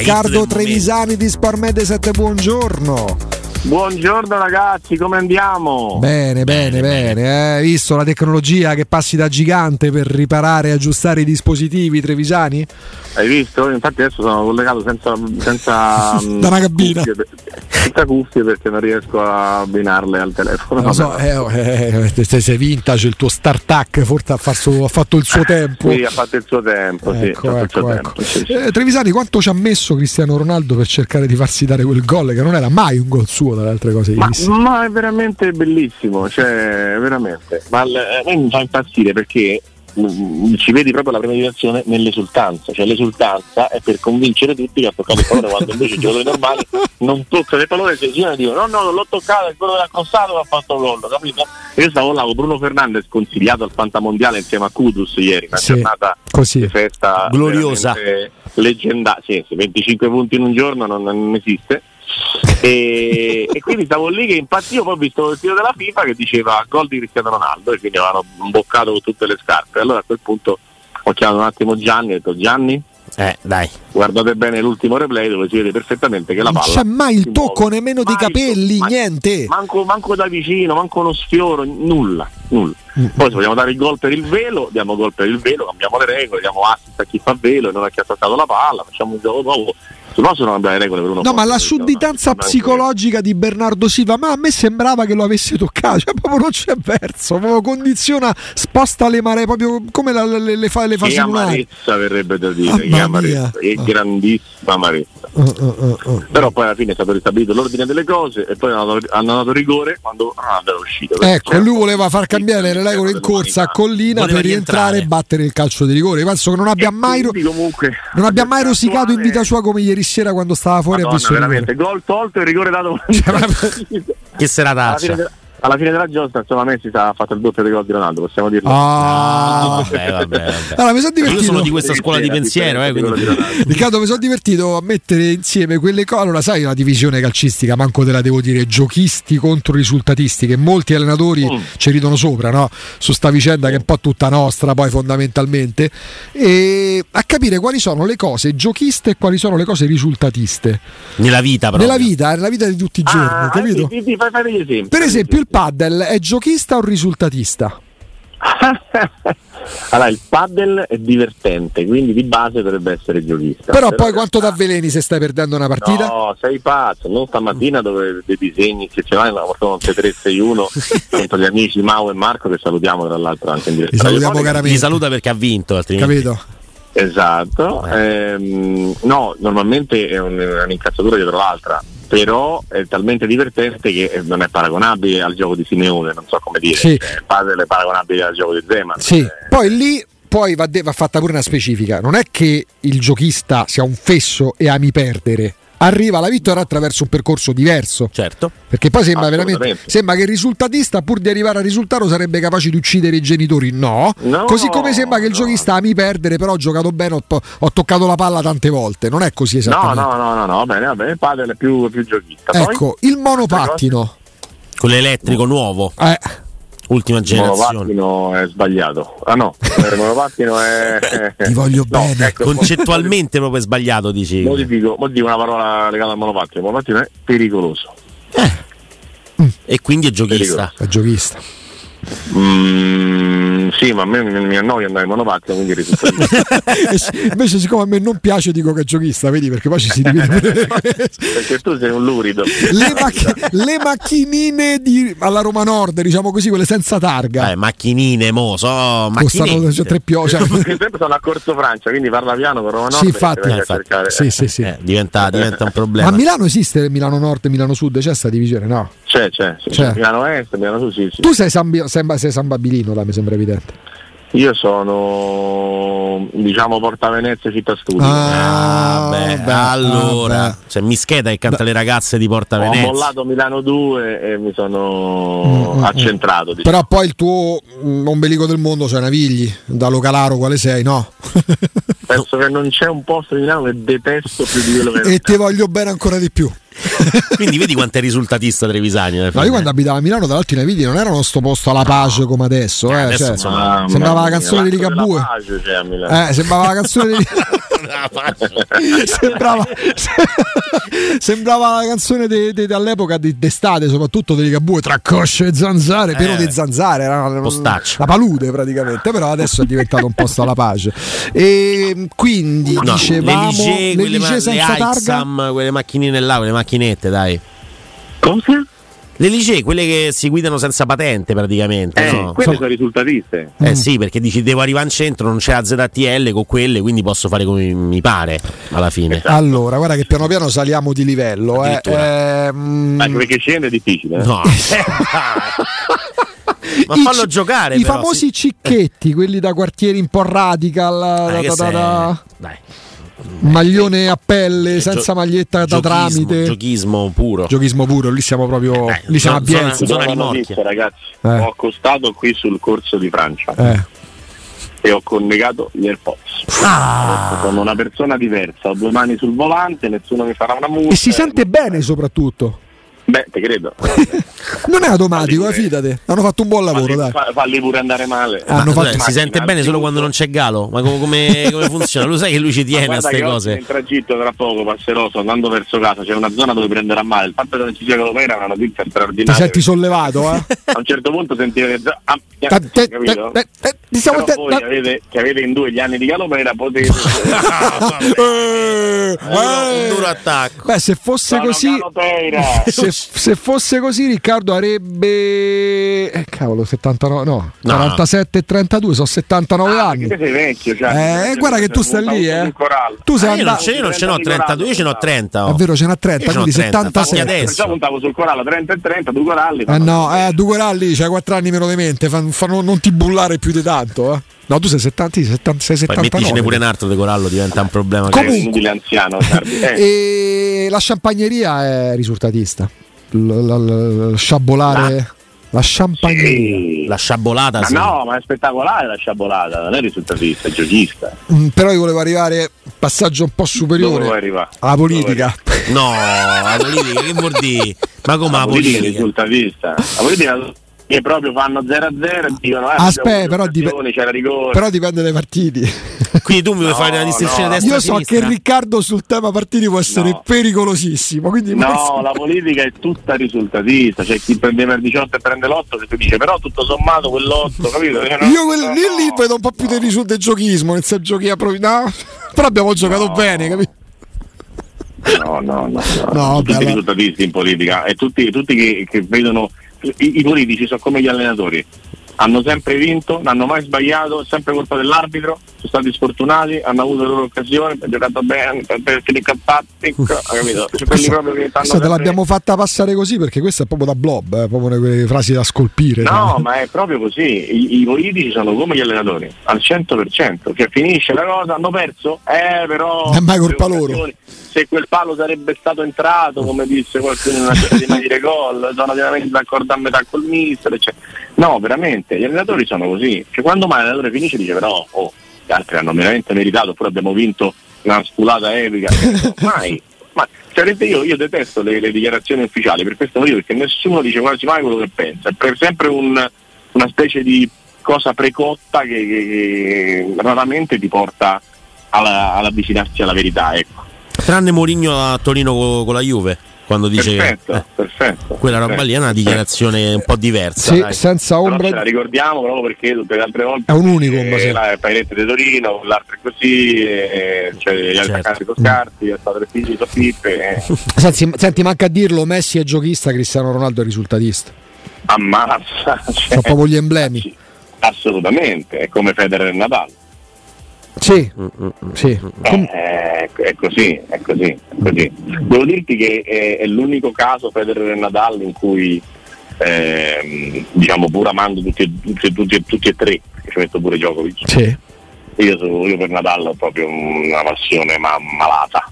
Riccardo Trevisani di Sport Mediaset, buongiorno. Buongiorno ragazzi, come andiamo? Bene, bene, bene. Eh. Hai visto la tecnologia che passi da gigante per riparare e aggiustare i dispositivi trevisani? Hai visto? Infatti adesso sono collegato senza, senza da una cabina. Cuffie, senza cuffie perché non riesco a abbinarle al telefono. Lo so, eh, eh, eh sei vintage, il tuo start-up forse ha, fatto, ha fatto il suo tempo. sì, ha fatto il suo tempo. Ecco, sì, ecco, il suo ecco. tempo sì, sì. Eh, Trevisani, quanto ci ha messo Cristiano Ronaldo per cercare di farsi dare quel gol che non era mai un gol suo dalle altre cose Ma, ma è veramente bellissimo, cioè veramente. Ma l- a me mi fa impazzire perché mm, ci vedi proprio la premeditazione nell'esultanza, cioè l'esultanza è per convincere tutti che ha toccato il pallone quando invece i giocatori normali non toccano il pallone e si girano e dicono no no non l'ho toccato, è quello che l'ha accostato che ha fatto gol, capito? Io stavo là con Bruno Fernandes consigliato al Fantamondiale insieme a Kudus ieri, una Sì, giornata così. di festa Gloriosa. leggendaria, sì, sì, 25 punti in un giorno non, non esiste. E, e quindi stavo lì che impazzivo, poi ho visto il sito della FIFA che diceva gol di Cristiano Ronaldo e quindi avevano imboccato con tutte le scarpe. Allora a quel punto ho chiamato un attimo Gianni e ho detto Gianni, Eh, dai. guardate bene l'ultimo replay dove si vede perfettamente che la Non palla c'è mai il tocco muove. nemmeno di Mai il capelli, tocco, mai- niente. Manco, manco da vicino, manco uno sfioro, nulla, nulla. Mm. Poi se vogliamo dare il gol per il velo, diamo gol per il velo, cambiamo le regole, diamo assist a chi fa velo e non a chi ha toccato la palla, facciamo un gioco nuovo. Se no sono cambiare le regole per uno. No, ma la posto, sudditanza psicologica di Bernardo Silva, ma a me sembrava che lo avesse toccato, cioè proprio non c'è verso, proprio condiziona, sposta le maree, proprio come la- le, le fa, le fa Che amarezza verrebbe da dire, che amarezza, che Ah. grandissima amarezza. Però poi alla fine è stato ristabilito l'ordine delle cose e poi hanno dato, hanno dato rigore quando Ronaldo era uscito. Ecco, lui voleva far cambiare le regole in corsa a Collina per rientrare e battere il calcio di rigore. Penso che non abbia mai, comunque non abbia mai rosicato in vita sua come ieri sera quando stava fuori ha Madonna, visto il rigore. veramente, gol tolto e rigore dato. Cioè, Che de- alla fine della giostra, insomma, Messi ha fatto il doppio dei gol di Ronaldo, possiamo dirlo. Ah. vabbè, vabbè, vabbè. Allora, mi sono Io divertito. sono di questa scuola di pensiero, eh, quindi... Riccardo, mi sono divertito a mettere insieme quelle cose. Allora, sai, una divisione calcistica, manco te la devo dire, giochisti contro risultatisti, che molti allenatori Mm. ci ridono sopra, no? Su sta vicenda che è un po' tutta nostra, poi fondamentalmente. E a capire quali sono le cose giochiste e quali sono le cose risultatiste. Nella vita, proprio. Nella vita, nella vita di tutti i giorni, Ah, capito? sì, sì, sì, fai, fai degli esempi. Per esempio, il paddle è giochista o risultatista? allora, il paddle è divertente, quindi di base dovrebbe essere giochista. Però poi in quanto realtà- t'avveleni se stai perdendo una partita? No, sei pazzo, non stamattina dove dei disegni che ce l'hai, la portano 3-3-6-1 contro gli amici Mau e Marco che salutiamo tra l'altro anche in diretta. Li salutiamo caramente. Li saluta perché ha vinto, altrimenti... Capito? Esatto, ehm, no, normalmente è un- è un'incazzatura dietro l'altra, però è talmente divertente che eh, non è paragonabile al gioco di Simeone, non so come dire, Sì. Eh, è paragonabile al gioco di Zeman. Sì, Eh, poi lì poi va, de- va fatta pure una specifica. Non è che il giochista sia un fesso e ami perdere. Arriva alla vittoria attraverso un percorso diverso. Certo. Perché poi sembra veramente. Sembra che il risultatista, pur di arrivare al risultato, sarebbe capace di uccidere i genitori. No. No, così come sembra che il no. giochista ami perdere, però ho giocato bene, ho, ho toccato la palla tante volte. Non è così No, esattamente. no, no, no, no, va bene, va bene, il padel è più, più giochista. Poi, Ecco, il monopattino. Con l'elettrico nuovo, Eh, ultima il generazione. monopattino è sbagliato. Ah no, il monopattino è... Ti voglio No, bene. ecco, Concettualmente proprio è sbagliato, dici. Mo ti dico, mo dico una parola legata al monopattino. Il monopattino è pericoloso. E quindi è giochista. è giochista. Mm, sì, ma a me mi, mi annoia andare in monopattino, quindi risulta Invece, siccome a me non piace, dico che è giochista, vedi perché poi ci si divide. perché tu sei un lurido. le, macch- le macchinine di- alla Roma Nord, diciamo così, quelle senza targa. Eh, macchinine, mo, so, Costano macchinine. cioè, tre pio- cioè- sono a Corso Francia, quindi parla piano con Roma Nord Sì, infatti. Eh, infatti. Sì, sì, sì. Eh, diventa, diventa un Ma problema. a Milano esiste Milano Nord e Milano Sud? C'è sta divisione? No. C'è, c'è. C'è. Milano Est, Milano Sud, sì, sì. Tu sei San, Bi- sei, San Babilino, dai, mi sembra evidente. Io sono diciamo Porta Venezia Città Studio. Ah, beh, beh, allora, ah, beh. c'è Mischeta che canta le ragazze di Porta Ho Venezia. mollato Milano 2 e mi sono Mm, mm, accentrato. diciamo. Però poi il tuo mm, ombelico del mondo c'è Navigli, da Localaro quale sei, no? Penso che non c'è un posto di Milano che detesto più di quello che e ti voglio bene ancora di più. Quindi vedi quanto è risultatista Trevisani. Ma fine. io quando abitavo a Milano, tra l'altro, i Navigli non erano sto posto alla pace come adesso. Eh, adesso, cioè, sembrava la canzone di Ligabue. pace Milano. Eh, sembrava la canzone di sembrava, sembrava la canzone de, de, all'epoca di, d'estate, soprattutto dei Ligabue tra cosce e zanzare, pieno Eh. di zanzare, era una, la palude praticamente, però adesso è diventato un posto alla pace. E quindi No, dicevamo le Ligier, quelle ma- senza targa. Aixam, quelle macchinine là, quelle macchinette, dai. Cosa? Le Ligier, quelle che si guidano senza patente praticamente, Eh, no? quelle sono risultatiste. Eh sì, perché dici devo arrivare in centro, non c'è la ZTL con quelle, quindi posso fare come mi pare alla fine. Allora, guarda che piano piano saliamo di livello. Eh. Ehm, Anche perché scende è difficile. eh. No. Ma i fallo ci- giocare, I però, famosi sì. cicchetti, quelli da quartieri un po' radical, Dai, da- che da- sei- da- dai. Maglione a pelle, Gio- senza maglietta da tramite. Giochismo puro. Giocchismo puro, lì siamo proprio. Eh, lì siamo a zona- Bielsa. zona- rimorchia. notizia, ragazzi. Eh. Ho accostato qui sul corso di Francia Eh. e ho collegato gli AirPods. Ah. Sono una persona diversa, ho due mani sul volante, nessuno mi farà una multa. E si sente bene soprattutto. Beh, te credo. Non è automatico, eh, fidate. Hanno fatto un buon lavoro, falli, dai. fa- falli pure andare male. Ah, fatto- si sente bene solo quando non c'è Galo? Ma co- come, come funziona? Lo sai che lui ci tiene a queste che cose? In tragitto tra poco passerò, sto andando verso casa, c'è una zona dove prenderà male. Il fatto che non ci sia Colomera è una notizia Ti straordinaria. senti sollevato, eh? A un certo punto sentire ah, Te- capito? te- te- diciamo te- voi che avete, che avete in due gli anni di Calomera potete Eh, Un duro- un eh. duro attacco. Beh, se fosse Sono così. Se, se fosse così, Riccardo avrebbe. Eh, cavolo, 79. No, No. 47 e 32, sono 79 Ah, anni. sei vecchio, cioè, Eh, guarda che tu stai lì, eh. Tu sei Ah, io non andato. ce, io non ce n'ho 32, io ce n'ho 30. oh. È vero, ce n'ha 30, Io quindi 30, fatti 77. adesso. Puntavo sul corallo 30 e 30, due coralli. Eh no, eh, due coralli, c'hai 4 anni meno di mente, fan- fanno- non ti bullare più di tanto, eh. No, tu sei 70, sei 70, sei Poi 79. metticene pure un altro di corallo, diventa un problema. Comunque- anziano. Eh. E la champagneria è risultatista. L- la- la- sciabolare. La champagneria. Sì. La sciabolata, Ma sì. no, ma è spettacolare la sciabolata, non è risultatista, è giochista. Mm, però io volevo arrivare passaggio un po' superiore alla politica. No, la politica, che vuol dire? Ma come La la politica è politica? risultatista. La politica che proprio fanno 0 a 0 e dicono eh, Aspetta, abbiamo però, dip- c'era rigore. Però dipende dai partiti. Quindi tu mi vuoi No, fare una distinzione no. destra Io so che Riccardo sul tema partiti può essere No. pericolosissimo. Quindi No, la politica è tutta risultatista, c'è chi prendeva il 18 e prende l'8 che tu dice però tutto sommato quell'otto, capito? Cioè, no, Io quel, no, lì, no. vedo un po' più del risultato del giochismo, nel senso giochi a no, però abbiamo giocato No. bene, capito? No, no, no, no. No, Sono tutti vabbè, risultatisti in politica e tutti, tutti che, che vedono i, i politici sono come gli allenatori. Hanno sempre vinto, non hanno mai sbagliato, è sempre colpa dell'arbitro, sono stati sfortunati, hanno avuto le loro occasioni, hanno giocato bene, perché li cappati, capito? Cioè, stanno Questa te l'abbiamo fatta passare così perché questa è proprio da blob, eh, proprio quelle frasi da scolpire. No, cioè. ma è proprio così. I, i politici sono come gli allenatori, al 100%. Che finisce la cosa, hanno perso? Eh, però. Non è mai colpa loro. Se quel palo sarebbe stato entrato, come disse qualcuno in una di gol, sono pienamente d'accordo a metà col mister. eccetera. No, veramente, gli allenatori sono così. Cioè, quando mai l'allenatore finisce dice però, oh, gli altri hanno veramente meritato, oppure abbiamo vinto una sculata epica. mai. Ma cioè, io, io detesto le, le dichiarazioni ufficiali per questo motivo, perché nessuno dice quasi mai quello che pensa. È per- sempre un- una specie di cosa precotta che, che- che raramente ti porta alla- all'avvicinarsi alla verità. Ecco. Tranne Mourinho a Torino co- con, la Juve, quando dice Perfetto, che eh, perfetto. quella roba lì è una perfetto. dichiarazione un po' diversa. Sì, senza Però ombra ce la ricordiamo proprio perché tutte le altre volte È un unicum, eh, la Pairette di Torino, l'altro è così, eh, cioè gli Certo. attaccanti con scarti, è stato figli di Pippe, eh. Senti, senti, manca a dirlo, Messi è giochista, Cristiano Ronaldo è risultatista. ammazza. Cioè, Sono proprio gli emblemi. assolutamente, è come Federer e Nadal. Sì, Mm, mm, mm. sì. Eh, è così, è così, è così. Devo dirti che è, è l'unico caso Federer e Nadal in cui ehm, diciamo pur amando tutti, e- tutti, e- tutti, tutti e tre, ci metto pure Djokovic. sì. Io, so- io per Nadal ho proprio una passione ma malata.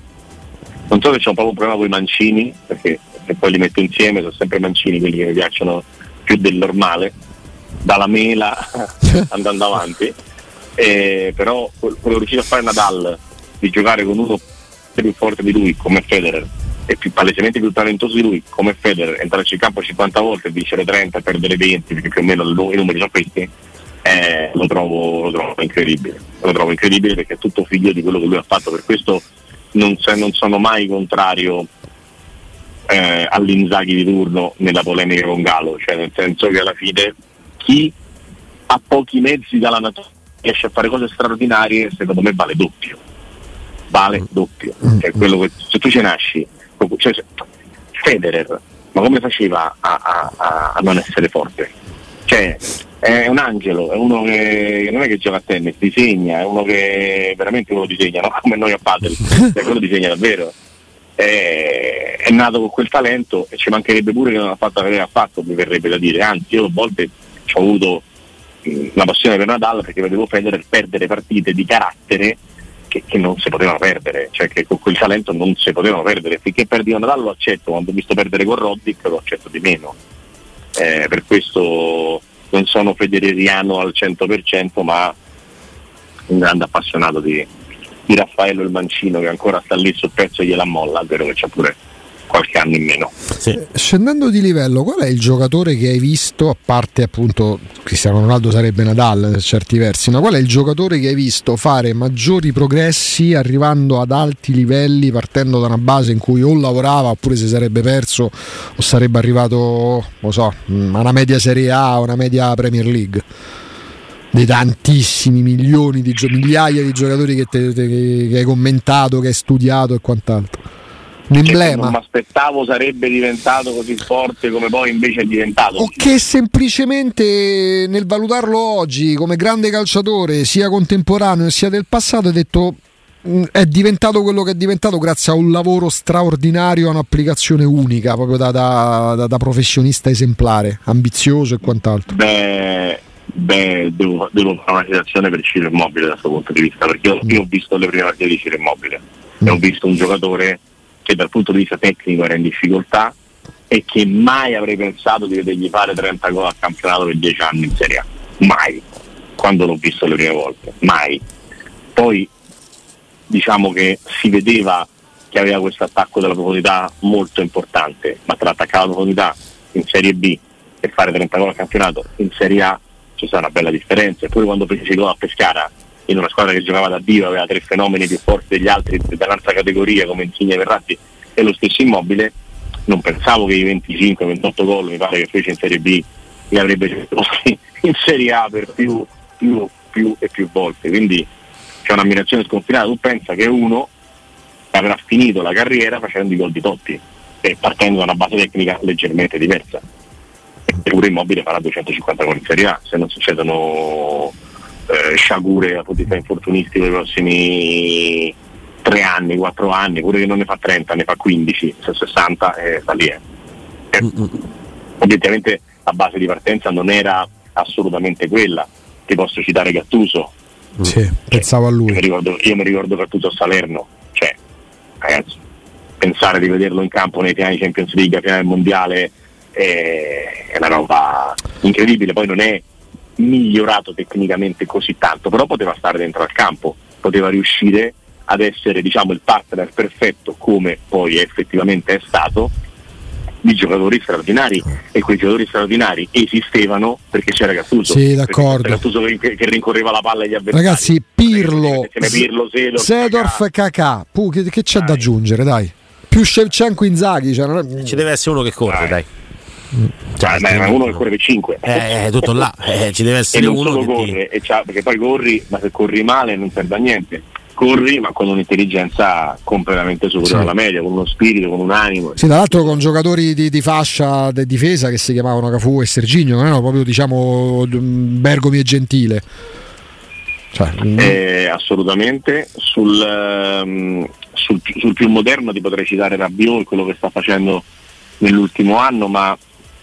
Non so se c'è un un problema con i mancini, perché se poi li metto insieme sono sempre mancini quelli che mi piacciono più del normale, dalla mela andando avanti. Eh, però quello riuscito a fare Nadal di giocare con uno più forte di lui come Federer e più palesemente più talentoso di lui come Federer, entrarci in campo 50 volte vincere 30 e perdere 20, perché più o meno i numeri sono questi, eh, lo, trovo, lo, trovo, incredibile. Lo trovo incredibile perché è tutto figlio di quello che lui ha fatto, per questo non, non sono mai contrario eh, all'Inzaghi di turno nella polemica con Galo, cioè nel senso che alla fine chi ha pochi mezzi dalla natura riesce a fare cose straordinarie, secondo me vale doppio. Vale doppio. Cioè, che, se tu ci nasci, cioè, Federer, ma come faceva a, a, a non essere forte? Cioè, è un angelo, è uno che non è che gioca a tennis, disegna, è uno che veramente uno disegna, no? come noi a padel, cioè, quello disegna davvero. È, è, nato con quel talento e ci mancherebbe pure che non ha fatto avere affatto, mi verrebbe da dire, anzi io a volte ho avuto una passione per Nadal perché vedevo Federer perdere partite di carattere che, che, non si potevano perdere, cioè che con quel talento non si potevano perdere. Finché perdi a Nadal lo accetto, quando ho visto perdere con Roddick lo accetto di meno. Eh, per questo non sono federeriano al 100%, ma un grande appassionato di, di Raffaello il Mancino che ancora sta lì sul pezzo e gliela molla, è vero che c'è pure qualche anno in meno. Sì. Scendendo di livello, qual è il giocatore che hai visto, a parte appunto Cristiano Ronaldo sarebbe Nadal per certi versi, ma qual è il giocatore che hai visto fare maggiori progressi arrivando ad alti livelli, partendo da una base in cui o lavorava oppure si sarebbe perso o sarebbe arrivato, lo so, mm, a una media Serie A o una media Premier League? dei tantissimi milioni di gio- migliaia di giocatori che, te, te, che hai commentato, che hai studiato e quant'altro un emblema. Non mi aspettavo sarebbe diventato così forte come poi invece è diventato. O che semplicemente nel valutarlo oggi come grande calciatore, sia contemporaneo sia del passato, hai detto mm, è diventato quello che è diventato grazie a un lavoro straordinario, a un'applicazione unica, proprio da, da, da, da professionista esemplare, ambizioso e quant'altro. Beh, beh devo, devo, fare una citazione per Ciro Immobile da questo punto di vista, perché io, io ho visto le prime partite di Ciro Immobile mm. e ho visto un giocatore che dal punto di vista tecnico era in difficoltà e che mai avrei pensato di vedergli fare 30 gol al campionato per 10 anni in Serie A. Mai, quando l'ho visto le prime volte, mai. Poi diciamo che si vedeva che aveva questo attacco della profondità molto importante, ma tra attaccare la profondità in Serie B e fare 30 gol al campionato in Serie A ci sta una bella differenza. Eppure quando fece gol a Pescara in una squadra che giocava da Dio, aveva tre fenomeni più forti degli altri dell'altra categoria come Insigne Verratti e lo stesso Immobile, non pensavo che i 25-28 gol mi pare che fece in Serie B li avrebbe giocato in Serie A per più, più, più e più volte. Quindi c'è un'ammirazione sconfinata, tu pensa che uno avrà finito la carriera facendo i gol di Totti e partendo da una base tecnica leggermente diversa. Eppure Immobile farà 250 gol in Serie A, se non succedono eh, sciagure dal punto di vista infortunistico nei prossimi tre anni, quattro anni, pure che non ne fa 30, ne fa 15, 60 e sta lì. Eh. Eh, obiettivamente la base di partenza non era assolutamente quella. Ti posso citare Gattuso. Sì, cioè, pensavo a lui. Io mi ricordo, io mi ricordo Gattuso a Salerno. Cioè, ragazzi, pensare di vederlo in campo nei finali Champions League, finale mondiale, è, è una roba incredibile. Poi non è migliorato tecnicamente così tanto, però poteva stare dentro al campo, poteva riuscire ad essere diciamo, il partner perfetto come poi effettivamente è stato. Di giocatori straordinari e quei giocatori straordinari esistevano perché c'era Gattuso sì d'accordo. Gattuso che, che, rincorreva la palla agli avversari. Ragazzi Pirlo, Pirlo Sedorf, Sedorf Kakà Puh, che, che c'è dai. da aggiungere dai? Più Shevchenko Inzaghi cioè, ci deve essere uno che corre dai, dai. Cioè, ma è uno che corre per 5 eh, è tutto là eh, ci deve essere e uno che corre ti... perché poi corri ma se corri male non serve a niente corri ma con un'intelligenza completamente superiore sì. alla media, con uno spirito, con un animo. Sì, tra l'altro con giocatori di, di fascia di difesa che si chiamavano Cafu e Serginio, non erano proprio diciamo Bergomi e Gentile. Cioè, eh, assolutamente. Sul, um, sul, sul, più moderno ti potrei citare Rabiot e quello che sta facendo nell'ultimo anno, ma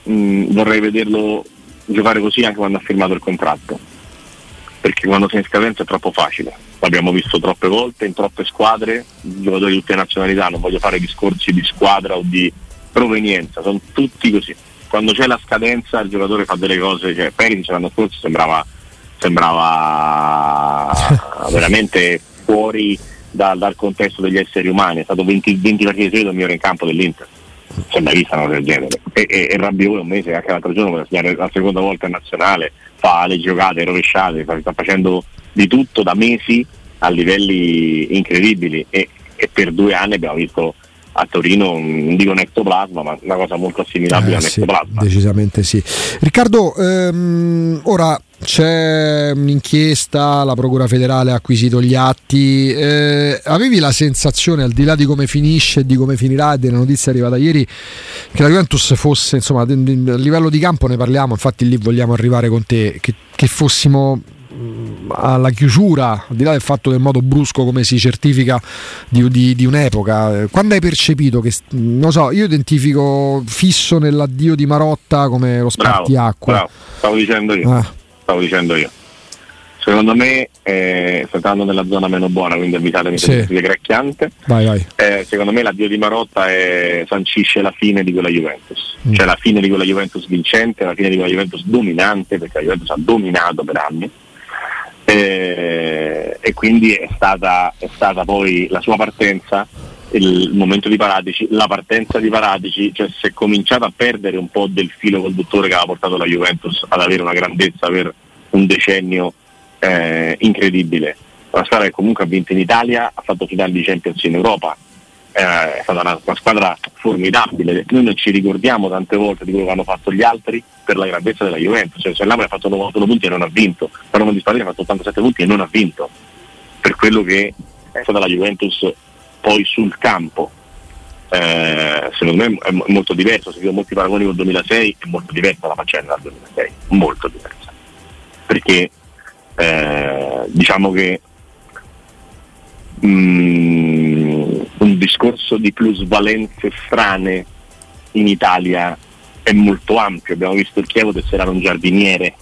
mh, mm, vorrei vederlo giocare così anche quando ha firmato il contratto. Perché quando sei in scadenza è troppo facile. L'abbiamo visto troppe volte in troppe squadre, giocatori di tutte le nazionalità, non voglio fare discorsi di squadra o di provenienza, sono tutti così. Quando c'è la scadenza il giocatore fa delle cose, cioè Perisic l'anno scorso sembrava, sembrava veramente fuori da, dal contesto degli esseri umani, è stato 20, 20 partite seguite il migliore in campo dell'Inter c'è mai vista una del genere. E, e, e Rabiot un mese, anche l'altro giorno, per segnare la seconda volta in nazionale, fa le giocate rovesciate, sta facendo di tutto da mesi a livelli incredibili e, e per due anni abbiamo visto a Torino non dico un ectoplasma ma una cosa molto assimilabile eh, a un sì, ectoplasma decisamente sì. Riccardo ehm, ora c'è un'inchiesta la procura federale ha acquisito gli atti. Eh, avevi la sensazione al di là di come finisce e di come finirà della notizia arrivata ieri che la Juventus fosse insomma a livello di campo ne parliamo infatti lì vogliamo arrivare con te che, che fossimo alla chiusura, al di là del fatto del modo brusco come si certifica di, di, di, un'epoca, quando hai percepito che, non so, io identifico fisso nell'addio di Marotta come lo spartiacque. Bravo, stavo dicendo io. Ah. Stavo dicendo io. Secondo me eh, sto entrando nella zona meno buona, quindi avvisatemi se sì. grecchiante. Vai, vai. Eh, secondo me l'addio di Marotta è, sancisce la fine di quella Juventus, mm. cioè la fine di quella Juventus vincente, la fine di quella Juventus dominante, perché la Juventus ha dominato per anni eh, e quindi è stata, è stata, poi la sua partenza, il momento di Paratici, la partenza di Paratici, cioè si è cominciato a perdere un po' del filo conduttore che aveva portato la Juventus ad avere una grandezza per un decennio eh, incredibile. Una squadra che comunque ha vinto in Italia, ha fatto finale di Champions in Europa, è stata una, una, squadra formidabile. Noi non ci ricordiamo tante volte di quello che hanno fatto gli altri per la grandezza della Juventus. Cioè, se Napoli ha fatto 91 punti e non ha vinto, la Roma di Spagna ha fatto 87 punti e non ha vinto. Per quello che è stata la Juventus poi sul campo. Eh, secondo me è molto diverso, se vedo molti paragoni col 2006 è molto diversa la faccenda dal 2006, molto diversa. Perché eh, diciamo che mm, un discorso di plusvalenze strane in Italia è molto ampio. Abbiamo visto il Chievo tesserare un giardiniere,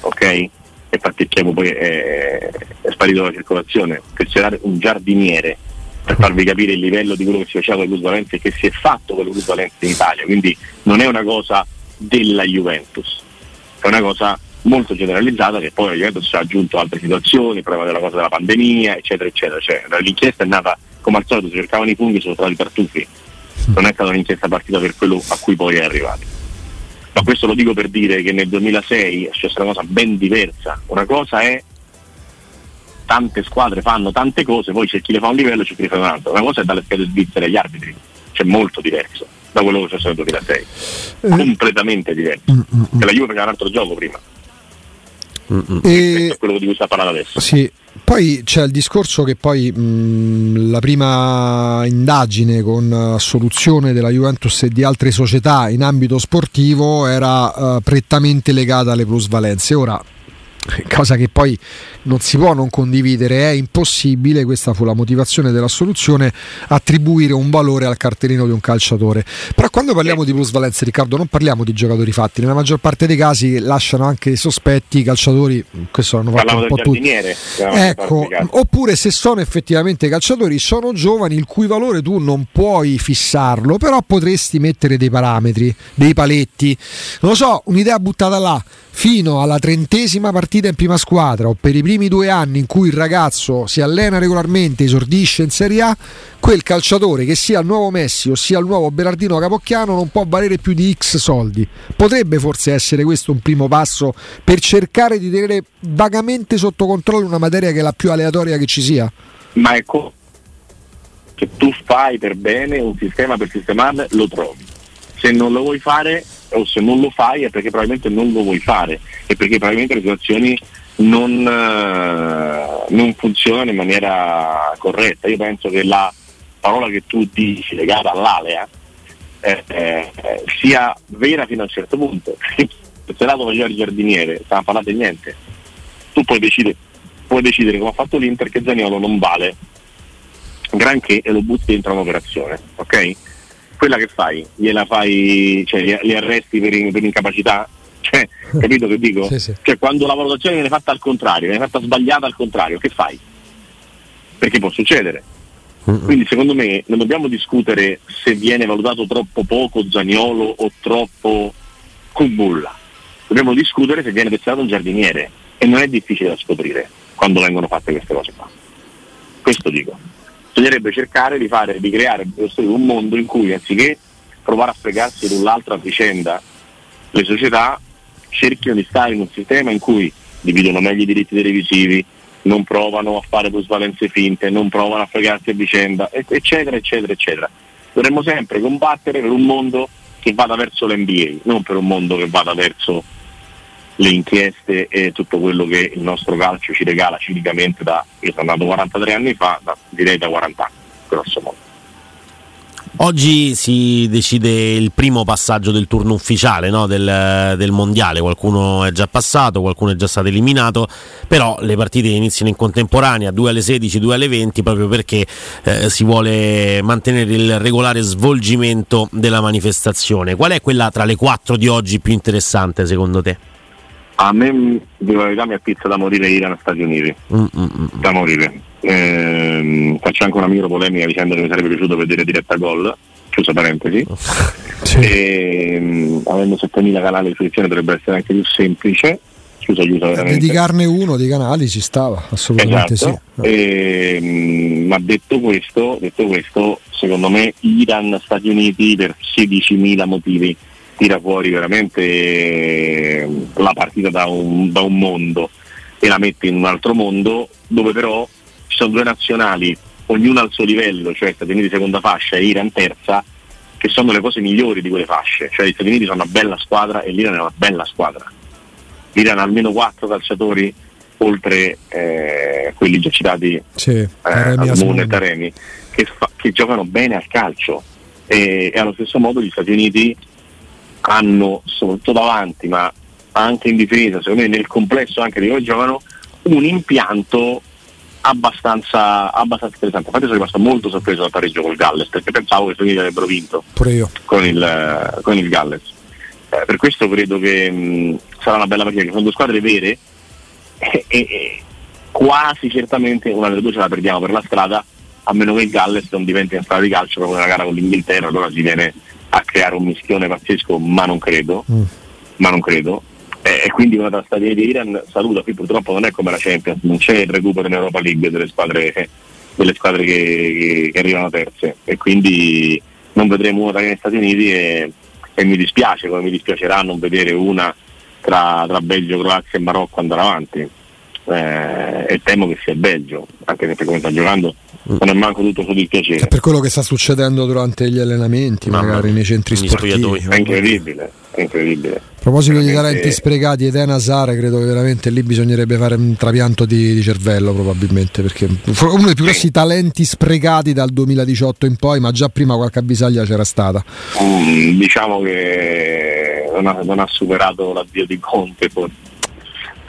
ok? Infatti il Chievo poi è, è sparito dalla circolazione. Tesserare un giardiniere per farvi capire il livello di quello che si faceva con le plusvalenze e che si è fatto con le plusvalenze in Italia. Quindi non è una cosa della Juventus, è una cosa molto generalizzata che poi la Juventus ha aggiunto altre situazioni, prova della cosa della pandemia, eccetera, eccetera. Cioè, l'inchiesta è nata come al solito, si cercavano i funghi, sono trovati i tartufi. Non è stata un'inchiesta partita per quello a cui poi è arrivato. Ma questo lo dico per dire che nel 2006 è successa una cosa ben diversa. Una cosa è tante squadre fanno tante cose, poi c'è chi le fa un livello e c'è chi le fa un altro. Una cosa è dalle schede svizzere agli arbitri, c'è molto diverso da quello che è successo nel 2006. Eh. Completamente diverso. Mm-hmm. la Juve faceva un altro gioco prima. Mm-hmm. E... È quello di cui sta parlando adesso. Sì, poi c'è il discorso che poi mh, la prima indagine con soluzione della Juventus e di altre società in ambito sportivo era uh, prettamente legata alle plusvalenze. Ora cosa che poi non si può non condividere, è impossibile, questa fu la motivazione della soluzione, attribuire un valore al cartellino di un calciatore. Però quando parliamo di plusvalenze, Riccardo, non parliamo di giocatori fatti, nella maggior parte dei casi lasciano anche sospetti i calciatori, questo l'hanno fatto Parlavo un po' tutti. Ecco, oppure se sono effettivamente calciatori, sono giovani il cui valore tu non puoi fissarlo, però potresti mettere dei parametri, dei paletti. Non lo so, un'idea buttata là fino alla trentesima partita in prima squadra o per i primi due anni in cui il ragazzo si allena regolarmente, esordisce in Serie A, quel calciatore che sia il nuovo Messi o sia il nuovo Berardino Capocchiano non può valere più di X soldi. Potrebbe forse essere questo un primo passo per cercare di tenere vagamente sotto controllo una materia che è la più aleatoria che ci sia? Ma ecco che tu fai per bene un sistema per sistemarle, lo trovi. Se non lo vuoi fare o se non lo fai è perché probabilmente non lo vuoi fare e perché probabilmente le situazioni non, uh, non funzionano in maniera corretta. Io penso che la parola che tu dici legata all'alea eh, eh, sia vera fino a un certo punto. Se lato faceva il giardiniere, stavano parlando di niente. Tu puoi decidere, puoi decidere, come ha fatto l'Inter, che Zaniolo non vale granché e lo butti dentro un'operazione, ok? Quella che fai? Gliela fai, cioè li, li arresti per, in, per, incapacità? Cioè, capito che dico? sì, sì. Cioè quando la valutazione viene fatta al contrario, viene fatta sbagliata al contrario, che fai? Perché può succedere. Mm-hmm. Quindi secondo me non dobbiamo discutere se viene valutato troppo poco Zaniolo o troppo Kumbulla. Dobbiamo discutere se viene pensato un giardiniere e non è difficile da scoprire quando vengono fatte queste cose qua. Questo dico bisognerebbe cercare di, fare, di creare un mondo in cui anziché provare a fregarsi l'un l'altra a vicenda le società cerchino di stare in un sistema in cui dividono meglio i diritti televisivi, non provano a fare plusvalenze finte, non provano a fregarsi a vicenda, eccetera, eccetera, eccetera. Dovremmo sempre combattere per un mondo che vada verso l'NBA, non per un mondo che vada verso le inchieste e tutto quello che il nostro calcio ci regala cinicamente da, io sono andato 43 anni fa, da, direi da 40 anni, grosso modo. Oggi si decide il primo passaggio del turno ufficiale no? del, del, mondiale, qualcuno è già passato, qualcuno è già stato eliminato, però le partite iniziano in contemporanea, 2 alle 16, 2 alle 20, proprio perché eh, si vuole mantenere il regolare svolgimento della manifestazione. Qual è quella tra le quattro di oggi più interessante secondo te? A me, di verità, mi appizza da morire Iran-Stati Uniti. Mm-mm. Da morire eh, faccio anche una micro polemica dicendo che mi sarebbe piaciuto vedere diretta gol, chiusa parentesi. Sì. E, ehm, avendo 7000 canali di fruizione dovrebbe essere anche più semplice. Chiusa, chiusa veramente. Dedicarne uno dei canali ci stava, assolutamente esatto. sì. E, ehm, ma detto questo, detto questo, secondo me Iran-Stati Uniti per 16.000 motivi tira fuori veramente ehm, la partita da un, da un mondo e la mette in un altro mondo dove però ci sono due nazionali, ognuna al suo livello, cioè Stati Uniti seconda fascia e Iran terza, che sono le cose migliori di quelle fasce, cioè gli Stati Uniti sono una bella squadra e l'Iran è una bella squadra. L'Iran ha almeno quattro calciatori oltre eh, quelli già citati sì, eh, Asmun e Taremi che, fa, che, giocano bene al calcio. E, e allo stesso modo gli Stati Uniti hanno soprattutto davanti ma anche in difesa secondo me nel complesso anche di come giocano un impianto abbastanza, abbastanza interessante. Infatti sono rimasto molto sorpreso dal pareggio col Galles perché pensavo che Stati avrebbero vinto con il, con il Galles. Eh, per questo credo che mh, sarà una bella partita, che sono due squadre vere e, e, e, quasi certamente una delle due ce la perdiamo per la strada, a meno che il Galles non diventi una strada di calcio proprio nella gara con l'Inghilterra, allora si viene a creare un mischione pazzesco, ma non credo. Mm. Ma non credo eh, e quindi una trasferita di Iran saluta, qui purtroppo non è come la Champions, non c'è il recupero in Europa League delle squadre, delle squadre che, che, arrivano terze e quindi non vedremo una negli Stati Uniti e, e, mi dispiace, come mi dispiacerà non vedere una tra, tra Belgio, Croazia e Marocco andare avanti eh, e temo che sia il Belgio, anche perché come sta giocando non è manco tutto su dispiacere. È per quello che sta succedendo durante gli allenamenti, Mamma magari nei centri sportivi. È incredibile, è incredibile. A proposito veramente... di talenti sprecati ed Enasare, credo che veramente lì bisognerebbe fare un trapianto di, di cervello probabilmente, perché uno dei più grossi talenti sprecati dal 2018 in poi, ma già prima qualche avvisaglia c'era stata. Mm, diciamo che non ha, non ha superato l'addio di Conte forse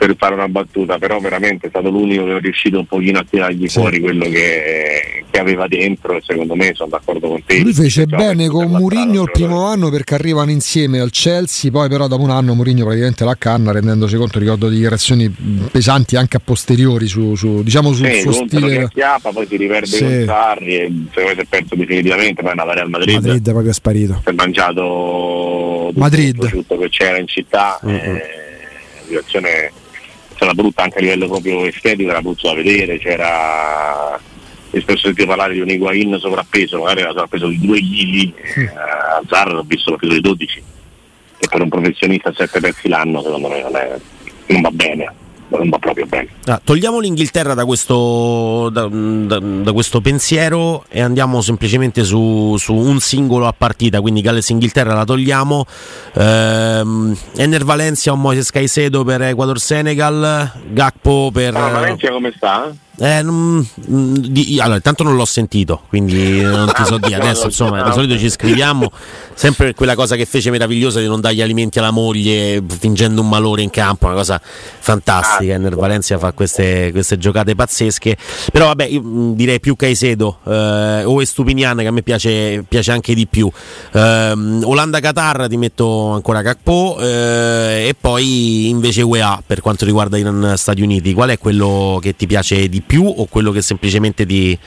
per fare una battuta, però veramente è stato l'unico che è riuscito un pochino a tirargli sì. fuori quello che, che, aveva dentro e secondo me sono d'accordo con te. Lui fece bene con Murigno il primo anno perché arrivano insieme al Chelsea, poi però dopo un anno Murigno praticamente la canna rendendosi conto, ricordo, di dichiarazioni pesanti anche a posteriori su, su diciamo sul sì, suo stile. Chiappa, poi si riperde sì. con Sarri e secondo me si è perso definitivamente, poi è andato al Madrid. Madrid è proprio sparito. Si è mangiato Madrid. tutto che c'era in città. Mm-hmm. Eh, situazione stata brutta anche a livello proprio estetico, era brutto da vedere, c'era spesso sentito parlare di un Higuain sovrappeso, magari era sovrappeso di 2 kg, eh, a Zarra ho visto sovrappeso di 12, che per un professionista a 7 pezzi l'anno secondo me non, è, non va bene non va proprio bene. Ah, togliamo l'Inghilterra da questo, da, da, da questo, pensiero e andiamo semplicemente su, su, un singolo a partita, quindi Galles-Inghilterra la togliamo. Ehm, Ener Valencia o Moises Caicedo per Ecuador-Senegal, Gakpo per... Ah, Valencia come sta? Eh, non, di, allora, intanto non l'ho sentito, quindi non ti so dire. Adesso, insomma, di solito ci scriviamo sempre quella cosa che fece meravigliosa di non dare gli alimenti alla moglie fingendo un malore in campo, una cosa fantastica. Ener Valencia fa queste, queste, giocate pazzesche. Però, vabbè, io direi più Caicedo eh, o Estupinian che a me piace, piace anche di più. Eh, Olanda-Qatar ti metto ancora Cacpo eh, e poi invece UEA per quanto riguarda i Stati Uniti. Qual è quello che ti piace di più? Più o quello che semplicemente ti,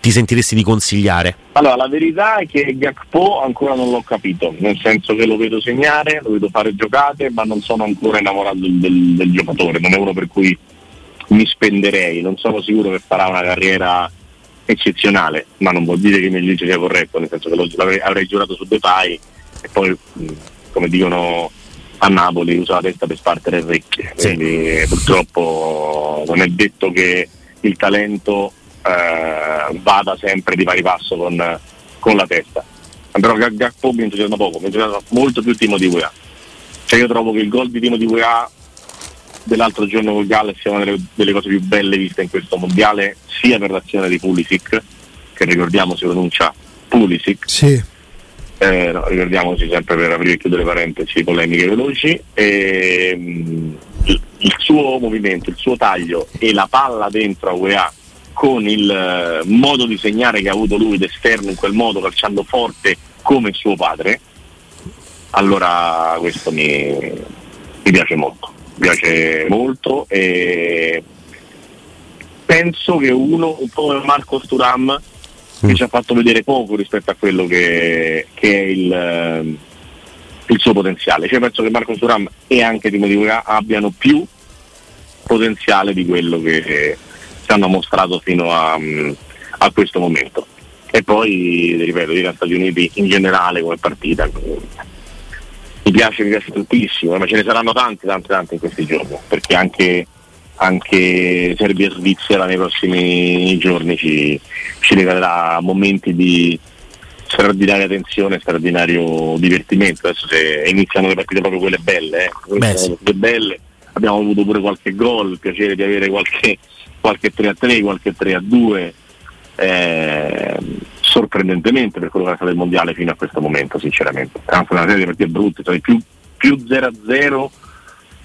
ti sentiresti di consigliare? Allora, la verità è che Gakpo ancora non l'ho capito, nel senso che lo vedo segnare, lo vedo fare giocate, ma non sono ancora innamorato del, del, del giocatore, non è uno per cui mi spenderei, non sono sicuro che farà una carriera eccezionale, ma non vuol dire che il mio giudizio sia corretto, nel senso che lo, avrei, avrei giurato su Depay e poi, come dicono a Napoli usa la testa per spartere orecchie, sì. quindi purtroppo non è detto che il talento eh, vada sempre di pari passo con, con la testa. Però Gakpo mi entusiasma poco, mi entusiasma molto più Timo di UEA. Cioè io trovo che il gol di Timo di UEA dell'altro giorno col Galles sia una delle, delle, cose più belle viste in questo mondiale, sia per l'azione di Pulisic, che ricordiamo si pronuncia Pulisic. Sì. Eh, no, ricordiamoci sempre per aprire e chiudere parentesi polemiche veloci. E, mh, il suo movimento, il suo taglio e la palla dentro a UEA con il eh, modo di segnare che ha avuto lui d'esterno in quel modo, calciando forte come suo padre, allora questo mi, mi piace molto. Mi piace molto e penso che uno, un po' come Marco Sturam, che ci ha fatto vedere poco rispetto a quello che, che è il, eh, il, suo potenziale. Cioè penso che Marco Sturam e anche Di abbiano più potenziale di quello che ci hanno mostrato fino a, a questo momento. E poi, ripeto, dire Stati Uniti in generale come partita mi piace, mi piace tantissimo, ma ce ne saranno tanti, tanti, tanti in questi giorni, perché anche, anche Serbia e Svizzera nei prossimi giorni ci, ci regalerà momenti di straordinaria tensione, straordinario divertimento. Adesso se iniziano le partite proprio quelle belle, eh. Beh, sì. belle abbiamo avuto pure qualche gol, il piacere di avere qualche, qualche 3 a 3, qualche 3 a 2, eh, sorprendentemente per quello che è stato il mondiale fino a questo momento, sinceramente. Anzi, una serie di partite brutte, cioè più, più 0 a 0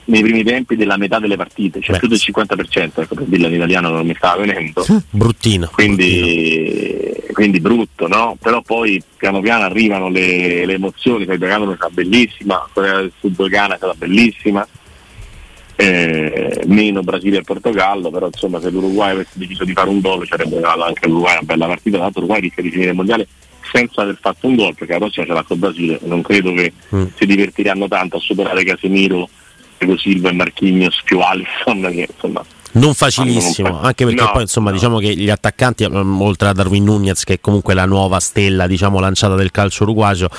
nei primi tempi della metà delle partite, cioè Beh. più del 50%, ecco per dirla in italiano non mi stava venendo. Bruttino. Quindi, bruttino. quindi brutto, no? Però poi piano piano arrivano le, le emozioni, il Ghana è stata bellissima, Corea del Sud Ghana è stata bellissima, eh, meno Brasile e Portogallo, però insomma se l'Uruguay avesse deciso di fare un gol ci avrebbe dato anche l'Uruguay una bella partita, tra l'altro l'Uruguay rischia di finire il mondiale senza aver fatto un gol perché la prossima ce l'ha con Brasile, non credo che mm. si divertiranno tanto a superare Casemiro, Diego Silva e Marchignos più Alisson che insomma non facilissimo, anche perché no, poi insomma no. diciamo che gli attaccanti, mm, oltre a Darwin Nunez, che è comunque la nuova stella diciamo, lanciata del calcio uruguagio,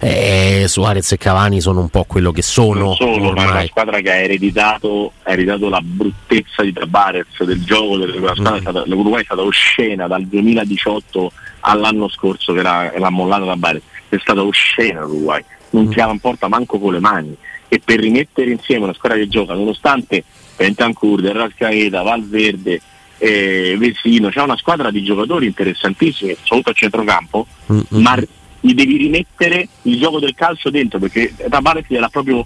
eh, Suarez e Cavani sono un po' quello che sono. Non solo, ormai. ma è una squadra che ha ereditato, ha ereditato la bruttezza di Tabarez, del gioco, della mm. l'Uruguay è stata oscena dal 2018 all'anno scorso che l'ha, l'ha mollata Tabarez, è stata oscena l'Uruguay, non mm. tirava in porta manco con le mani e per rimettere insieme una squadra che gioca nonostante Bentancur, Rascaeta, Valverde, eh, Vesino, c'è una squadra di giocatori interessantissimi, soprattutto a centrocampo, mm-hmm. ma gli devi rimettere il gioco del calcio dentro perché Tabarez gliel'ha proprio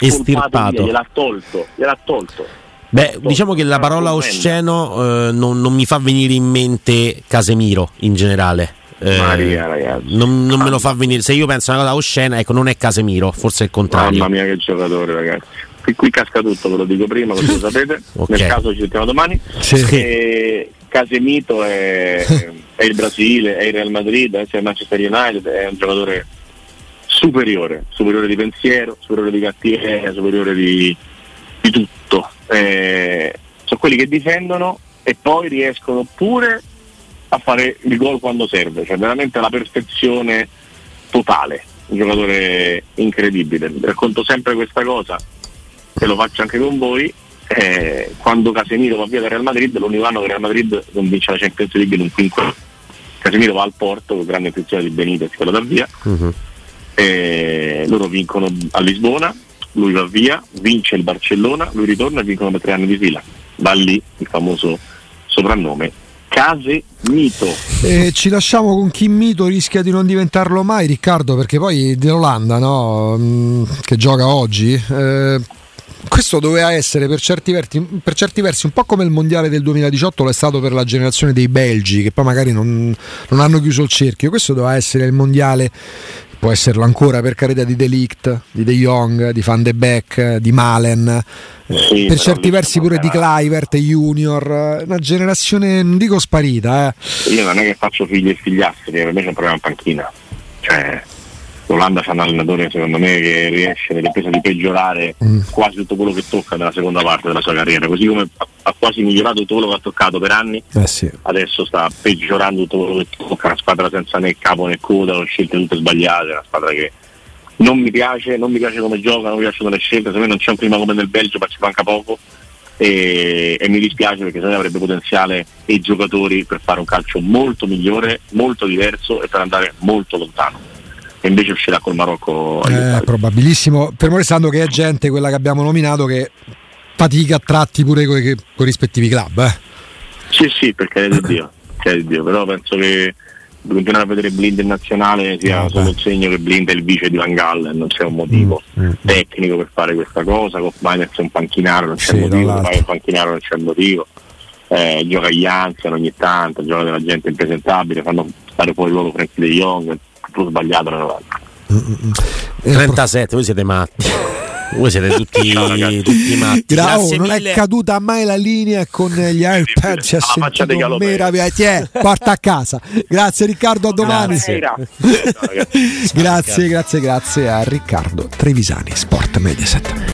estirpato, via, gliel'ha tolto, gliel'ha tolto. Beh, diciamo che la parola osceno eh, non, non, mi fa venire in mente Casemiro in generale. Eh, Maria, ragazzi. Non, non me lo fa venire. Se io penso a una cosa oscena, ecco, non è Casemiro, forse è il contrario. Mamma mia, che giocatore, ragazzi qui, qui casca tutto, ve lo dico prima, così lo sapete. okay. Nel caso ci sentiamo domani. Sì. Casemito è, è, il Brasile, è il Real Madrid, è il Manchester United, è un giocatore superiore, superiore di pensiero, superiore di cattiveria, superiore di, di tutto. Eh, sono quelli che difendono e poi riescono pure a fare il gol quando serve, cioè veramente la perfezione totale, un giocatore incredibile. Racconto sempre questa cosa, e lo faccio anche con voi, eh, quando Casemiro va via dal Real Madrid, l'unico anno che Real Madrid non vince la Champions League in un quinquennio. Casemiro va al Porto con grande intenzione di Benitez che lo dà via, uh-huh. eh, loro vincono a Lisbona, lui va via, vince il Barcellona, lui ritorna e vincono per tre anni di fila. Va lì il famoso soprannome Case Mito. Eh, ci lasciamo con chi Mito rischia di non diventarlo mai, Riccardo, perché poi dell'Olanda, no? Mm, che gioca oggi. Eh, questo doveva essere per certi, versi, per certi, versi, un po' come il mondiale del 2018 lo è stato per la generazione dei Belgi che poi magari non, non hanno chiuso il cerchio. Questo doveva essere il mondiale può esserlo ancora per carità di Delict, di De Jong, di Van de Beek, di Malen, sì, per certi versi pure di Clivert, Junior, una generazione non dico sparita. Eh. Io non è che faccio figli e figliastri, per me c'è un problema in panchina. Cioè, l'Olanda c'è un allenatore secondo me che riesce nell'impresa di peggiorare mm. quasi tutto quello che tocca nella seconda parte della sua carriera, così come ha quasi migliorato tutto quello che ha toccato per anni, eh sì. adesso sta peggiorando tutto quello che tocca, una squadra senza né capo né coda, ho scelte tutte sbagliate, una squadra che non mi piace, non mi piace come gioca, non mi piacciono le scelte, secondo me non c'è un prima come nel Belgio, ma ci manca poco. E, e, mi dispiace perché secondo me avrebbe potenziale e giocatori per fare un calcio molto migliore, molto diverso e per andare molto lontano. E invece uscirà col Marocco. Eh, probabilissimo, fermo restando che è gente, quella che abbiamo nominato, che fatica a tratti pure con i rispettivi club. Eh. Sì, sì, perché è di Dio, Dio, però penso che continuare a vedere Blind in nazionale sia no, solo il segno che Blind è il vice di Van Gaal non c'è un motivo mm, mm, mm. tecnico per fare questa cosa con Miners è un panchinaro non c'è sì, motivo fare un panchinaro non c'è motivo eh, gioca gli Janssen ogni tanto gioca della gente impresentabile fanno stare fuori loro Frankie De Jong tutto sbagliato nella mm, 37 mm, voi siete matti voi siete tutti, tutti matti. Grau, non mille. è caduta mai la linea con gli iPad. Ci ha sentito meraviglia. Porta a casa. Grazie Riccardo, a domani. grazie, grazie, grazie a Riccardo Trevisani, Sport Mediaset.